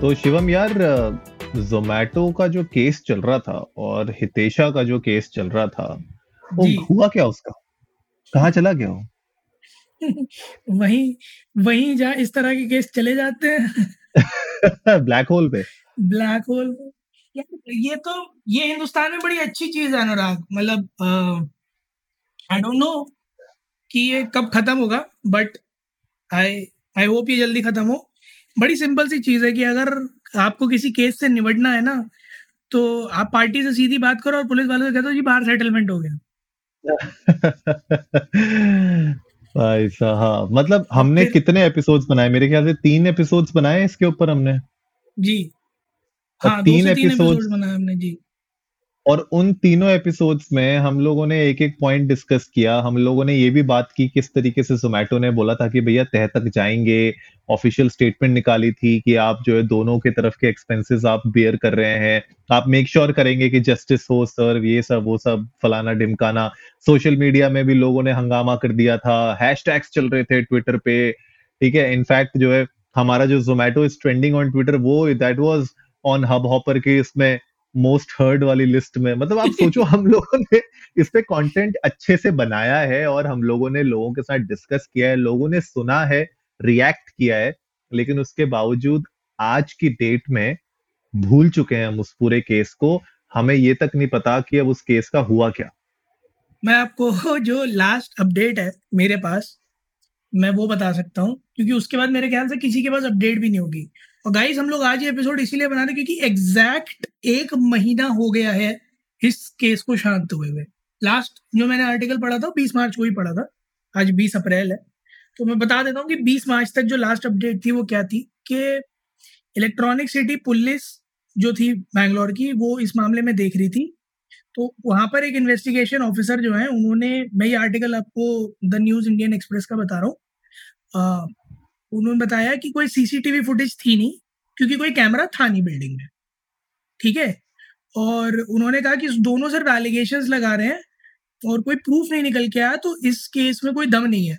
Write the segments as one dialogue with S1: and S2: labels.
S1: तो शिवम यार जोमैटो का जो केस चल रहा था और हितेशा का जो केस चल रहा था वो। हुआ क्या उसका? कहाँ चला गया वो?
S2: वही वहीं जहाँ इस तरह के केस चले जाते हैं।
S1: ब्लैक होल पे।
S2: ब्लैक होल ये तो ये हिंदुस्तान में बड़ी अच्छी चीज़ है अनुराग। मतलब आई डोंट नो कि ये कब खत्म होगा बट आई आई होप ये जल्दी खत्म हो। बड़ी सिंपल सी चीज़ है कि अगर आपको किसी केस से निबटना है ना तो आप पार्टी से सीधी बात करो और पुलिस वालों से कह दो जी बाहर सेटलमेंट हो गया।
S1: भाई साहब मतलब हमने
S2: फिर-
S1: कितने एपिसोड्स बनाए? मेरे ख्याल से तीन एपिसोड्स बनाए इसके ऊपर हमने।
S2: जी। हाँ
S1: तीन
S2: एपिसोड्स तीन बनाए हमने जी।
S1: और उन तीनों एपिसोड्स में हम लोगों ने एक एक पॉइंट डिस्कस किया। हम लोगों ने ये भी बात की किस तरीके से जोमेटो ने बोला था कि भैया तह तक जाएँगे। ऑफिशियल स्टेटमेंट निकाली थी कि आप जो है दोनों के तरफ़ के एक्सपेंसेस आप बेयर कर रहे हैं। आप मेक श्योर sure करेंगे कि जस्टिस हो सर ये सब, वो सब, फलाना डिमकाना सोशल मीडिया में भी लोगों ने हंगामा कर दिया था। हैशटैग्स चल रहे थे ट्विटर पे। ठीक है? इनफैक्ट जो है, हमारा जो Zomato is trending on Twitter वो that was on Hub Hopper के इसमें मोस्ट हर्ड वाली लिस्ट में। मतलब आप सोचो, हम लोगों ने इस पे कंटेंट अच्छे से बनाया है और हम लोगों ने लोगों के साथ डिस्कस किया है, लोगों ने सुना है रिएक्ट किया है, लेकिन उसके बावजूद आज की डेट में भूल चुके हैं हम उस पूरे केस को। हमें ये तक नहीं पता कि अब उस केस का हुआ क्या।
S2: मैं आपको जो लास्ट अपडेट है मेरे पास, मैं वो बता सकता हूँ, क्योंकि उसके बाद मेरे ख्याल से किसी के पास अपडेट भी नहीं होगी। और गाइस हम लोग आज ये एपिसोड इसीलिए बना रहे क्योंकि एग्जैक्ट एक महीना हो गया है इस केस को शांत हुए हुए। लास्ट जो मैंने आर्टिकल पढ़ा था बीस मार्च को ही पढ़ा था। आज बीस अप्रैल है। तो मैं बता देता हूँ कि बीस मार्च तक जो लास्ट अपडेट थी, वो क्या थी? कि इलेक्ट्रॉनिक सिटी पुलिस जो थी बैंगलोर की, वो इस मामले में देख रही थी। तो वहाँ पर एक इन्वेस्टिगेशन ऑफिसर जो है, उन्होंने, मैं ये आर्टिकल आपको द न्यूज़ इंडियन एक्सप्रेस का बता रहा हूँ। उन्होंने बताया कि कोई सीसीटीवी फुटेज थी नहीं, क्योंकि कोई कैमरा था नहीं बिल्डिंग में। ठीक है? और उन्होंने कहा कि दोनों सिर्फ़ एलिगेशन लगा रहे हैं और कोई प्रूफ नहीं निकल के आया तो इस केस में कोई दम नहीं है।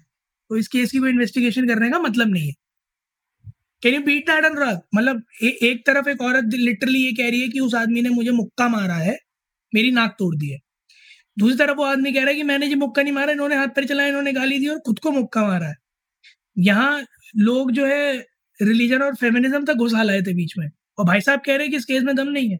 S2: तो इस केस की कोई इन्वेस्टिगेशन करने का मतलब नहीं है। Can you beat that Anurag मतलब एक तरफ़ एक औरत लिटरली ये कह रही है कि उस आदमी ने मुझे मुक्का मारा है, मेरी नाक तोड़ दी है। दूसरी तरफ़ वो आदमी कह रहा है कि मैंने जी मुक्का नहीं मारा, इन्होंने हाथ पर चलाया इन्होंने गाली दी और खुद को मुक्का मारा है। यहाँ लोग जो है रिलीजन और फेमिनिज्म तक घुसा लाए थे बीच में। और भाई साहब कह रहे हैं कि इस केस में दम नहीं है।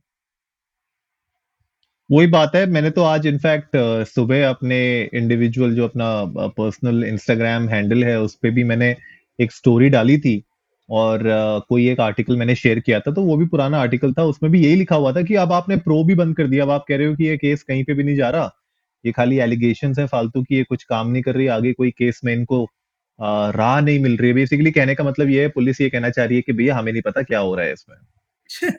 S1: वही बात है, मैंने तो आज इनफैक्ट सुबह अपने इंडिविजुअल जो अपना पर्सनल इंस्टाग्राम हैंडल है, उस पे भी मैंने एक स्टोरी डाली थी। और कोई एक आर्टिकल मैंने शेयर किया था तो वो भी पुराना आर्टिकल था, उसमें भी यही लिखा हुआ था कि अब आपने प्रो भी बंद कर दिया, अब आप कह रहे हो कि ये केस कहीं पे भी नहीं जा रहा। ये खाली एलिगेशन है, फालतू की ये कुछ काम नहीं कर रही, आगे कोई केस में इनको राह नहीं मिल रही है। बेसिकली कहने का मतलब ये है पुलिस ये कहना चाह रही है कि भैया हमें नहीं पता क्या हो रहा है इसमें।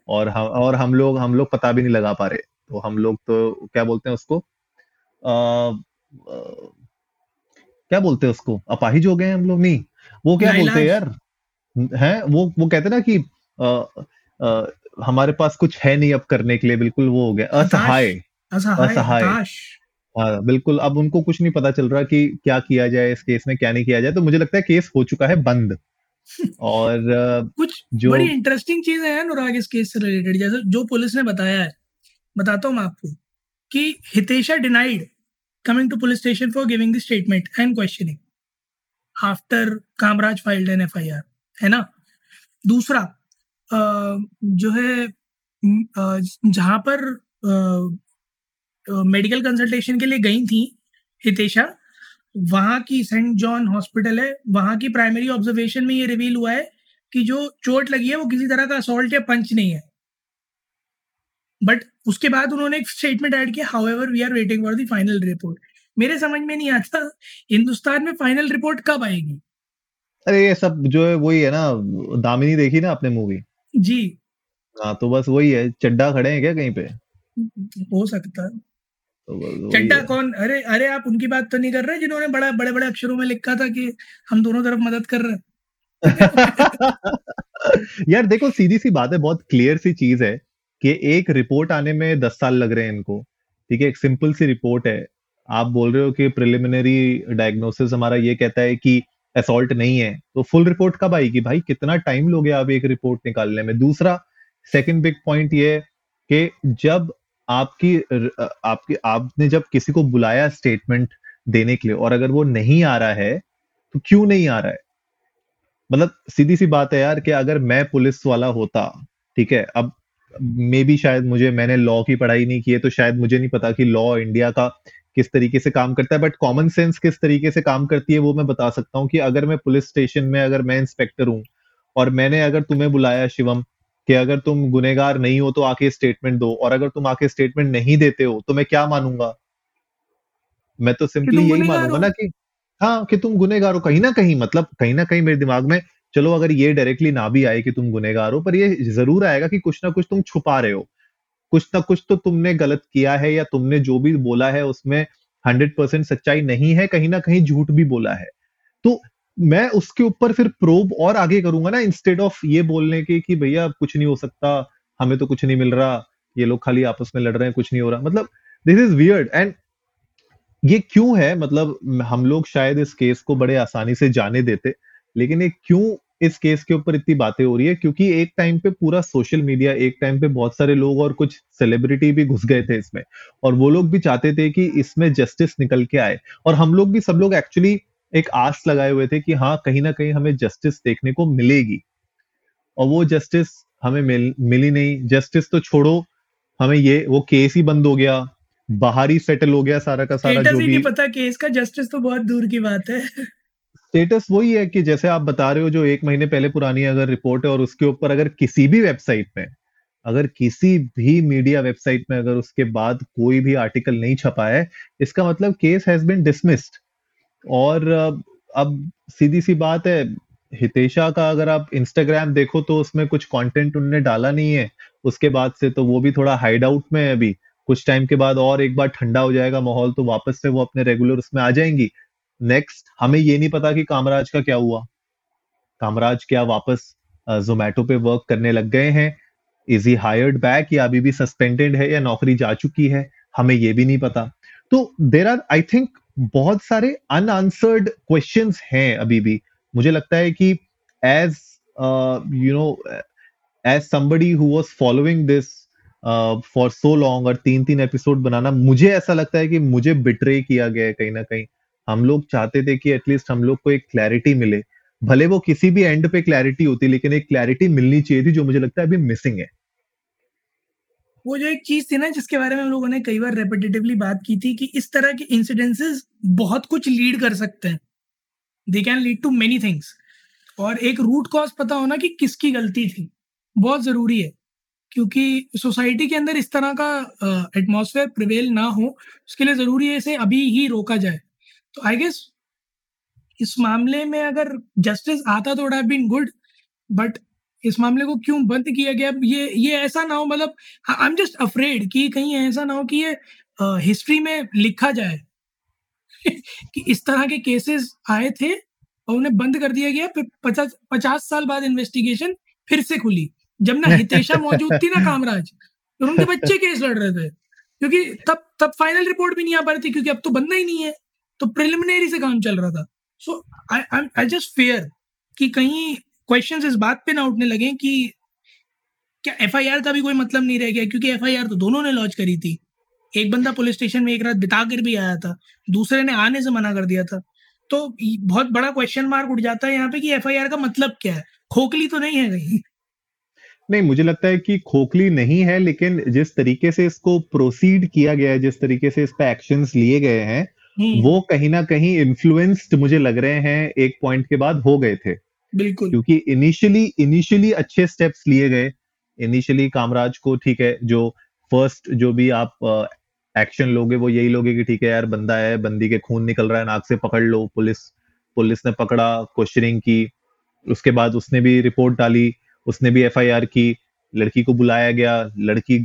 S1: और हम और हम लोग हम लोग पता भी नहीं लगा पा रहे। तो हम लोग तो क्या बोलते हैं उसको? आ, क्या बोलते हैं उसको? अपाहिज हो गए हैं हम लोग? नहीं। वो क्या बोलते हैं यार? हैं? वो वो कहते ना कि आ, आ, हमारे पास कुछ है नहीं अब करने के लिए। बिल्कुल वो हो गया। असहाय।
S2: असहाय
S1: हाँ बिल्कुल। अब उनको कुछ नहीं पता चल रहा कि क्या किया जाए इस केस में क्या नहीं किया जाए तो मुझे लगता है केस हो चुका है बंद। और
S2: कुछ
S1: जो
S2: बड़ी इंटरेस्टिंग चीज़ें हैं अनुराग इस केस से रिलेटेड जैसे जो पुलिस ने बताया है बताता हूँ मैं आपको कि Hitesha denied coming to police station for giving the statement and questioning after Kamaraj filed an FIR है ना? दूसरा अ, जो है अ, जहाँ पर मेडिकल कंसल्टेशन के लिए गई थी हितेशा। वहाँ की सेंट जॉन हॉस्पिटल है। वहाँ की प्राइमरी ऑब्जर्वेशन में ये रिवील हुआ है कि जो चोट लगी है वो किसी तरह का असॉल्ट या पंच नहीं है। बट उसके बाद उन्होंने एक स्टेटमेंट ऐड किया however we are waiting for the final report मेरे समझ में नहीं आता हिंदुस्तान में फाइनल रिपोर्ट कब आएगी?
S1: अरे ये सब जो है वही है ना दामिनी देखी ना आपने मूवी
S2: जी।
S1: हाँ तो बस वही है चड्डा खड़े हैं क्या कहीं पे?
S2: हो सकता है। चड्डा कौन? अरे अरे आप उनकी बात तो नहीं कर रहे जिन्होंने बड़ा बड़े बड़े अक्षरों में लिखा था कि हम दोनों तरफ़ मदद कर रहे हैं।
S1: यार देखो सीधी सी बात है बहुत क्लियर सी चीज़ है कि एक रिपोर्ट आने में दस साल लग रहे हैं इनको। ठीक है एक सिंपल सी रिपोर्ट है। आप बोल रहे हो कि प्रिलिमिनरी डायग्नोसिस हमारा ये कहता है कि असोल्ट नहीं है। तो फुल रिपोर्ट कब आएगी भाई? कितना टाइम लोगे आप एक रिपोर्ट निकालने में? दूसरा सेकंड बिग पॉइंट ये है कि जब आपकी आपकी, आपने जब किसी को बुलाया स्टेटमेंट देने के लिए और अगर वो नहीं आ रहा है तो क्यों नहीं आ रहा है? मतलब सीधी सी बात है यार कि अगर मैं पुलिस वाला होता, ठीक है, अब मे भी शायद मुझे, मैंने लॉ की पढ़ाई नहीं की है तो शायद मुझे नहीं पता कि लॉ इंडिया का किस तरीके से काम करता है बट कॉमन सेंस किस तरीके से काम करती है वो मैं बता सकता हूँ कि अगर मैं पुलिस स्टेशन में, अगर मैं इंस्पेक्टर हूँ और मैंने अगर तुम्हें बुलाया शिवम कि अगर तुम गुनेगार नहीं हो तो आके स्टेटमेंट दो और अगर तुम आके स्टेटमेंट नहीं देते हो तो मैं क्या मानूँगा? मैं तो सिंपली यही मानूँगा ना कि हाँ कि तुम गुनेगार हो कहीं ना कहीं मतलब कहीं ना कहीं मेरे दिमाग में चलो अगर ये डायरेक्टली ना भी आए कि तुम गुनेगार हो पर ये ज़रूर आएगा कि कुछ ना कुछ तुम छुपा रहे हो। कुछ ना कुछ तो तुमने गलत किया है या तुमने जो भी बोला है उसमें हंड्रेड परसेंट सच्चाई नहीं है कहीं ना कहीं झूठ भी बोला है। तो मैं उसके ऊपर फिर प्रोब और आगे करूँगा ना इंस्टेड ऑफ़ ये बोलने के कि भैया कुछ नहीं हो सकता, हमें तो कुछ नहीं मिल रहा, ये लोग खाली आपस में लड़ रहे हैं, कुछ नहीं हो रहा। मतलब दिस इज़ वियर्ड एंड ये क्यों है? मतलब हम लोग शायद इस केस को बड़े आसानी से जाने देते, लेकिन ये क्यों इस केस के ऊपर इतनी बातें हो रही है? क्योंकि एक टाइम पे पूरा सोशल मीडिया एक टाइम पे बहुत सारे लोग और कुछ सेलिब्रिटी भी घुस गए थे इसमें। और वो लोग भी चाहते थे कि इसमें जस्टिस निकल के आए। और हम लोग भी, सब लोग एक्चुअली एक आस लगाए हुए थे कि हाँ कहीं ना कहीं हमें जस्टिस देखने को मिलेगी। और वो जस्टिस हमें मिल मिली नहीं। जस्टिस तो छोड़ो हमें ये वो केस ही बंद हो गया बाहर ही सेटल हो गया सारा का सारा जो भी।
S2: नहीं पता केस का जस्टिस तो बहुत दूर की बात है।
S1: स्टेटस वही है कि जैसे आप बता रहे हो जो एक महीने पहले पुरानी अगर रिपोर्ट है और उसके ऊपर अगर किसी भी वेबसाइट में अगर किसी भी मीडिया वेबसाइट में अगर उसके बाद कोई भी आर्टिकल नहीं छपा है इसका मतलब केस हैज़ बिन डिसमिस्ड और, अब सीधी सी बात है, हितेशा का अगर आप इंस्टाग्राम देखो तो उसमें कुछ कंटेंट उनने डाला नहीं है। उसके बाद से तो वो भी थोड़ा हाइड आउट में है अभी। कुछ टाइम के बाद और एक बार ठंडा हो जाएगा माहौल तो वापस से वो अपने रेगुलर उसमें आ जाएँगी। नेक्स्ट हमें ये नहीं पता कि कामराज का क्या हुआ। कामराज क्या वापस जोमेटो पे वर्क करने लग गए हैं? इज़ ही हायर्ड बैक या अभी भी सस्पेंडेड है या नौकरी जा चुकी है? हमें ये भी नहीं पता। तो देर आर आई थिंक बहुत सारे अनआंसर्ड क्वेश्चंस हैं अभी भी। मुझे लगता है कि as you know as somebody who following this uh, for so long और तीन तीन एपिसोड बनाना मुझे ऐसा लगता है कि मुझे बिट्रे किया गया है कहीं ना कहीं। हम लोग चाहते थे कि एटलीस्ट हम लोग को एक क्लैरिटी मिले। भले वो किसी भी एंड पे क्लैरिटी होती लेकिन एक क्लैरिटी मिलनी चाहिए थी जो मुझे लगता है अभी मिसिंग है।
S2: वो जो एक चीज़ थी ना, जिसके बारे में हम लोगों ने कई बार रेपिटेटिवली बात की थी कि इस तरह के इंसिडेंसेस बहुत कुछ लीड कर सकते हैं। They can lead to many things और एक रूट कॉज पता होना कि किसकी गलती थी। बहुत ज़रूरी है, क्योंकि सोसाइटी के अंदर इस तरह का एटमॉस्फेयर प्रिवेल ना हो, उसके लिए ज़रूरी है इसे अभी ही रोका जाए। तो आई गेस इस मामले में अगर जस्टिस आता तो would have been good but इस मामले को क्यों बंद किया गया? ये ये ऐसा ना हो मतलब आई एम जस्ट अफ्रेड कि कहीं ऐसा ना हो कि ये हिस्ट्री में लिखा जाए कि इस तरह के केसेस आए थे और उन्हें बंद कर दिया गया फिर पचास पचास साल बाद इन्वेस्टिगेशन फिर से खुली। जब ना हितेशा मौजूद थी ना कामराज तो उनके बच्चे केस लड़ रहे थे। क्योंकि तब तब फाइनल रिपोर्ट भी नहीं आ पा रही थी क्योंकि अब तो बनना ही नहीं है तो प्रिलिमिनरी से काम चल रहा था। सो आई आई जस्ट फेयर कि कहीं क्वेश्चंस इस बात पे ना उठने लगे कि क्या एफआईआर का भी कोई मतलब नहीं रह गया? क्योंकि एफआईआर तो दोनों ने लॉन्च करी थी। एक बंदा पुलिस स्टेशन में एक रात बिता कर भी आया था। दूसरे ने आने से मना कर दिया था। तो बहुत बड़ा क्वेश्चन मार्क उठ जाता है यहाँ पे कि एफआईआर का मतलब क्या है? खोखली तो नहीं है कहीं।
S1: नहीं मुझे लगता है कि खोखली नहीं है लेकिन जिस तरीके से इसको प्रोसीड किया गया है जिस तरीके से इस पे एक्शन लिए गए हैं
S2: हम्म,
S1: वो कहीं ना कहीं इन्फ्लुएंस्ड मुझे लग रहे हैं एक पॉइंट के बाद हो गए थे।
S2: बिल्कुल।
S1: क्योंकि इनिशियली इनिशियली अच्छे स्टेप्स लिए गए। इनिशियली कामराज को, ठीक है, जो फ़र्स्ट जो भी आप एक्शन लोगे, वो यही लोगे कि ठीक है यार, बंदा है, बंदी के खून निकल रहा है, नाक से पकड़ लो, पुलिस पुलिस ने पकड़ा क्वेश्चनिंग की, उसके बाद उसने भी रिपोर्ट डाली, उसने भी एफआईआर की, लड़की को बुलाया गया, लड़की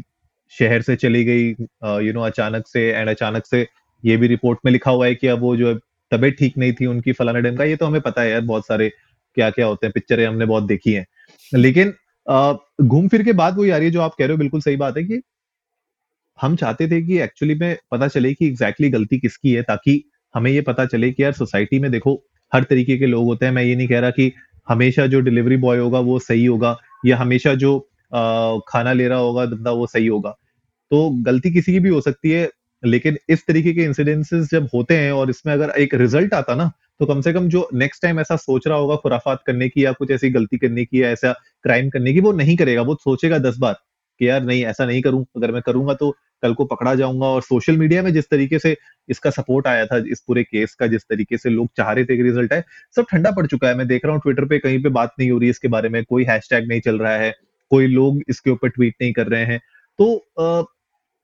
S1: शहर से चली गई यू नो अचानक से एंड अचानक से ये भी रिपोर्ट में लिखा हुआ है कि अब वो जो तबीयत ठीक नहीं थी उनकी फलाना डेम का, ये तो हमें पता है यार, बहुत सारे क्या क्या होते हैं पिक्चरें हमने बहुत देखी हैं। लेकिन घूम फिर के बाद वो यार ये जो आप कह रहे हो बिल्कुल सही बात है कि हम चाहते थे कि एक्चुअली में पता चले कि एग्जैक्टली exactly गलती किसकी है ताकि हमें ये पता चले कि यार सोसाइटी में देखो हर तरीके के लोग होते हैं। मैं ये नहीं कह रहा कि हमेशा जो डिलीवरी बॉय होगा वो सही होगा या हमेशा जो आ, खाना ले रहा होगा बंदा वो सही होगा। तो गलती किसी की भी हो सकती है लेकिन इस तरीके के इंसिडेंसेस जब होते हैं और इसमें अगर एक रिज़ल्ट आता ना तो कम से कम जो नेक्स्ट टाइम ऐसा सोच रहा होगा खुराफात करने की या कुछ ऐसी गलती करने की या ऐसा क्राइम करने की वो नहीं करेगा। वो सोचेगा दस बार कि यार नहीं ऐसा नहीं करूँ अगर मैं करूँगा तो कल को पकड़ा जाऊँगा। और सोशल मीडिया में जिस तरीके से इसका सपोर्ट आया था इस पूरे केस का जिस तरीके से लोग चाह रहे थे कि रिज़ल्ट है सब ठंडा पड़ चुका है। मैं देख रहा हूँ ट्विटर पे कहीं पे बात नहीं हो रही है इसके बारे में कोई हैशटैग नहीं चल रहा है कोई लोग इसके ऊपर ट्वीट नहीं कर रहे हैं। तो आ,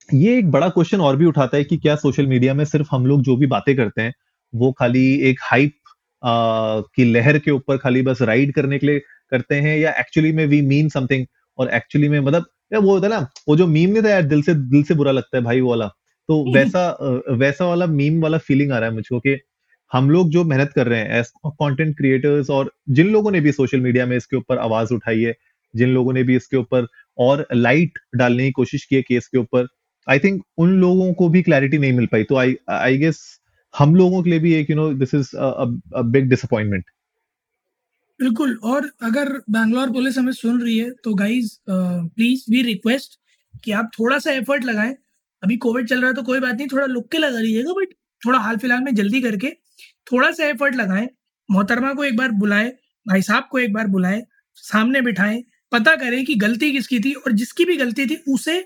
S1: ये एक बड़ा क्वेश्चन और भी उठाता है कि क्या सोशल मीडिया में सिर्फ़ हम लोग जो भी बातें करते हैं वो खाली एक हाइप की लहर के ऊपर खाली बस राइड करने के लिए करते हैं या एक्चुअली में वी मीन समथिंग और एक्चुअली में मतलब या वो होता है ना वो जो मीम नहीं था यार दिल से दिल से बुरा लगता है भाई वो वाला। तो वैसा वैसा वाला मीम वाला फीलिंग आ रहा है मुझको कि हम लोग जो मेहनत कर रहे हैं एज कंटेंट क्रिएटर्स और जिन लोगों ने भी सोशल मीडिया में इसके ऊपर आवाज़ उठाई है जिन लोगों ने भी इसके ऊपर और लाइट डालने की कोशिश की है केस के ऊपर आई थिंक उन लोगों को भी क्लैरिटी नहीं मिल पाई। तो आई आई गेस हम लोगों के लिए भी एक you know this is big disappointment
S2: बिल्कुल, और अगर बैंगलोर पुलिस हमें सुन रही है तो गाइज़ प्लीज़ वी रिक्वेस्ट कि आप थोड़ा सा एफर्ट लगाएँ। अभी कोविड चल रहा है तो कोई बात नहीं, थोड़ा लुक के लगा लीजिएगा बट थोड़ा हाल फ़िलहाल में जल्दी करके थोड़ा सा एफर्ट लगाएँ। मोहतरमा को एक बार बुलाएँ, भाई साहब को एक बार बुलाएँ, सामने बिठाएँ, पता करें कि गलती किसकी थी, और जिसकी भी गलती थी, उसे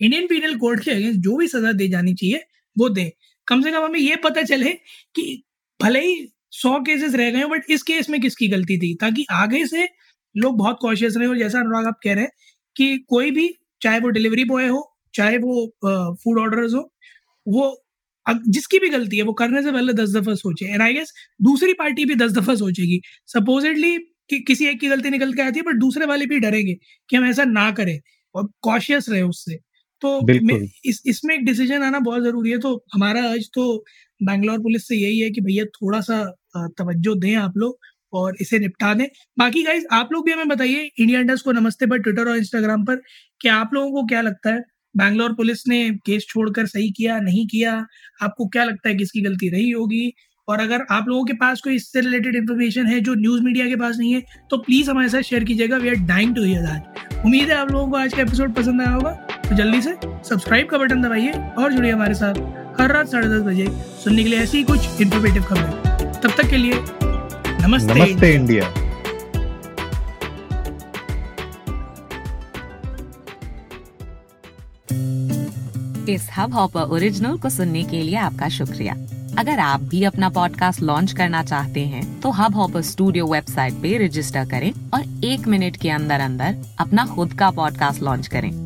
S2: इंडियन पीनल कोड के अगेंस्ट जो भी सजा दी जानी चाहिए, वो दें। कम से कम हमें ये पता चले कि भले ही सौ केसेस रह गए बट इस केस में किसकी गलती थी? ताकि आगे से लोग बहुत कॉशियस रहे और जैसा अनुराग आप कह रहे हैं कि कोई भी, चाहे वो डिलीवरी बॉय हो, चाहे वो फ़ूड ऑर्डर्स हो, वो जिसकी भी गलती है, वो करने से पहले दस दफ़ा सोचे। एंड आई गेस दूसरी पार्टी भी दस दफ़ा सोचेगी। सपोजिटली कि किसी एक की गलती निकल के आती है बट दूसरे वाले भी डरेंगे कि हम ऐसा ना करें और कॉशियस रहे उससे। तो इस इसमें एक डिसीज़न आना बहुत ज़रूरी है। तो हमारा आज तो बैंगलोर पुलिस से यही है कि भैया थोड़ा सा तवज्जो दें आप लोग और इसे निपटा दें। बाकी गाइज़ आप लोग भी हमें बताइए इंडिया इंडस्ट को नमस्ते पर ट्विटर और इंस्टाग्राम पर कि आप लोगों को क्या लगता है? बैंगलोर पुलिस ने केस छोड़कर सही किया नहीं किया? आपको क्या लगता है किसकी गलती रही होगी? और अगर आप लोगों के पास कोई इससे रिलेटेड इन्फॉर्मेशन है जो न्यूज़ मीडिया के पास नहीं है तो प्लीज़ हमारे साथ शेयर कीजिएगा। We are dying to hear that उम्मीद है आप लोगों को आज का एपिसोड पसंद आया होगा। तो जल्दी से सब्सक्राइब का बटन दबाइए और जुड़िए हमारे साथ हर रात साढ़े दस बजे सुनने के लिए ऐसी ही कुछ इन्फॉर्मेटिव खबरें। तब तक के लिए नमस्ते,
S1: नमस्ते इंडिया।
S3: इस हब हॉपर ओरिजिनल को सुनने के लिए आपका शुक्रिया। अगर आप भी अपना पॉडकास्ट लॉन्च करना चाहते हैं तो हब हॉपर स्टूडियो वेबसाइट पे रजिस्टर करें और एक मिनट के अंदर अंदर अपना खुद का पॉडकास्ट लॉन्च करें।